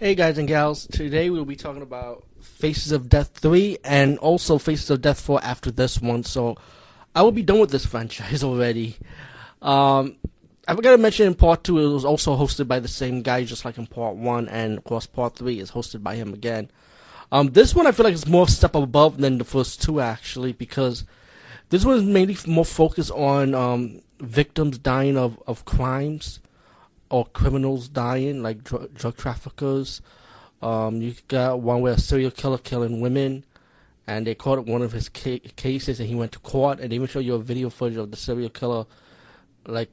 Hey guys and gals, today we'll be talking about Faces of Death 3 and also Faces of Death 4 after this one. So I will be done with this franchise already. Um, I forgot to mention in part 2 it was also hosted by the same guy just like in part 1 and of course part 3 is hosted by him again. Um, this one I feel like is more step above than the first two actually because this one is mainly more focused on um, victims dying of, of crimes or criminals dying, like dr- drug traffickers. Um, you got one where a serial killer killing women, and they caught one of his ca- cases, and he went to court, and they even show you a video footage of the serial killer, like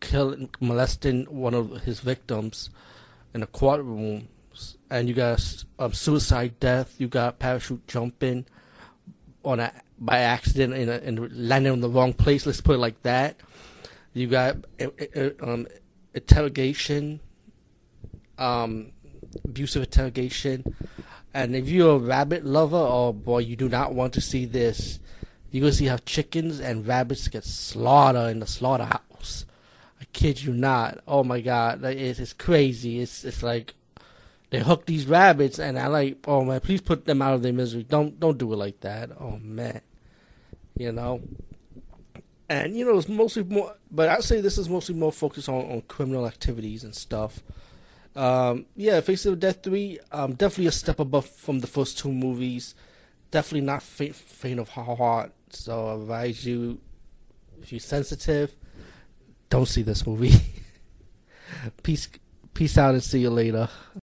killing, molesting one of his victims in a courtroom. And you got um, suicide death. You got parachute jumping on a by accident in, a, in landing in the wrong place. Let's put it like that. You got uh, uh, um, interrogation, um, abusive interrogation. And if you're a rabbit lover, oh boy, you do not want to see this. You're gonna see how chickens and rabbits get slaughtered in the slaughterhouse. I kid you not. Oh my god, it's, it's crazy. It's it's like they hook these rabbits, and I like, oh man, please put them out of their misery. Don't don't do it like that. Oh man, you know and you know it's mostly more but i'd say this is mostly more focused on, on criminal activities and stuff. Um, yeah face of death 3 um, definitely a step above from the first two movies. Definitely not faint, faint of heart so i advise you if you're sensitive don't see this movie. Peace peace out and see you later